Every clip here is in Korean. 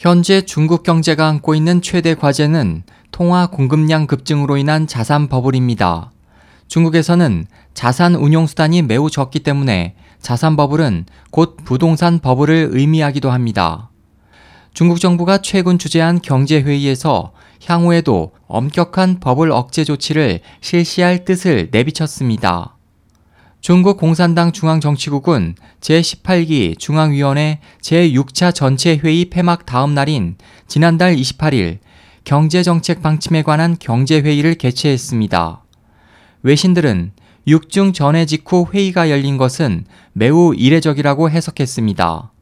현재 중국 경제가 안고 있는 최대 과제는 통화 공급량 급증으로 인한 자산 버블입니다. 중국에서는 자산 운용 수단이 매우 적기 때문에 자산 버블은 곧 부동산 버블을 의미하기도 합니다. 중국 정부가 최근 주재한 경제회의에서 향후에도 엄격한 버블 억제 조치를 실시할 뜻을 내비쳤습니다. 중국 공산당 중앙정치국은 제18기 중앙위원회 제6차 전체 회의 폐막 다음 날인 지난달 28일 경제정책 방침에 관한 경제회의를 개최했습니다. 외신들은 6중 전해 직후 회의가 열린 것은 매우 이례적이라고 해석했습니다.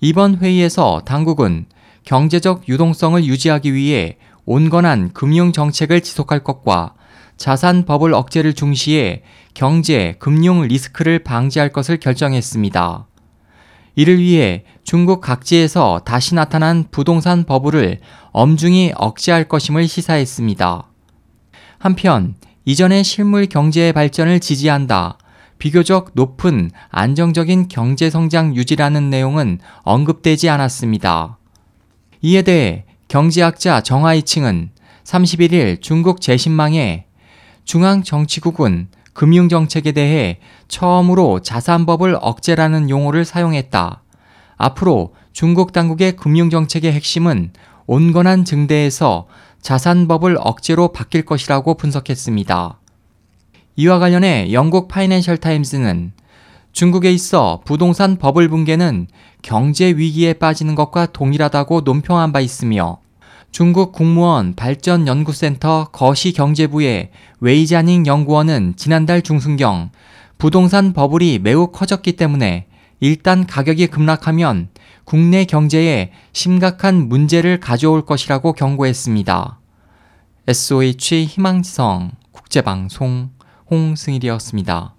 이번 회의에서 당국은 경제적 유동성을 유지하기 위해 온건한 금융 정책을 지속할 것과 자산 버블 억제를 중시해 경제, 금융 리스크를 방지할 것을 결정했습니다. 이를 위해 중국 각지에서 다시 나타난 부동산 버블을 엄중히 억제할 것임을 시사했습니다. 한편 이전의 실물 경제의 발전을 지지한다. 비교적 높은 안정적인 경제 성장 유지라는 내용은 언급되지 않았습니다. 이에 대해 경제학자 정하이칭은 31일 중국 재신망에 중앙정치국은 금융정책에 대해 처음으로 자산법을 억제라는 용어를 사용했다. 앞으로 중국 당국의 금융정책의 핵심은 온건한 증대에서 자산법을 억제로 바뀔 것이라고 분석했습니다. 이와 관련해 영국 파이낸셜 타임스는 중국에 있어 부동산 버블 붕괴는 경제 위기에 빠지는 것과 동일하다고 논평한 바 있으며 중국 국무원 발전연구센터 거시경제부의 웨이자닝 연구원은 지난달 중순경 부동산 버블이 매우 커졌기 때문에 일단 가격이 급락하면 국내 경제에 심각한 문제를 가져올 것이라고 경고했습니다. SOH 희망지성 국제방송 홍승일이었습니다.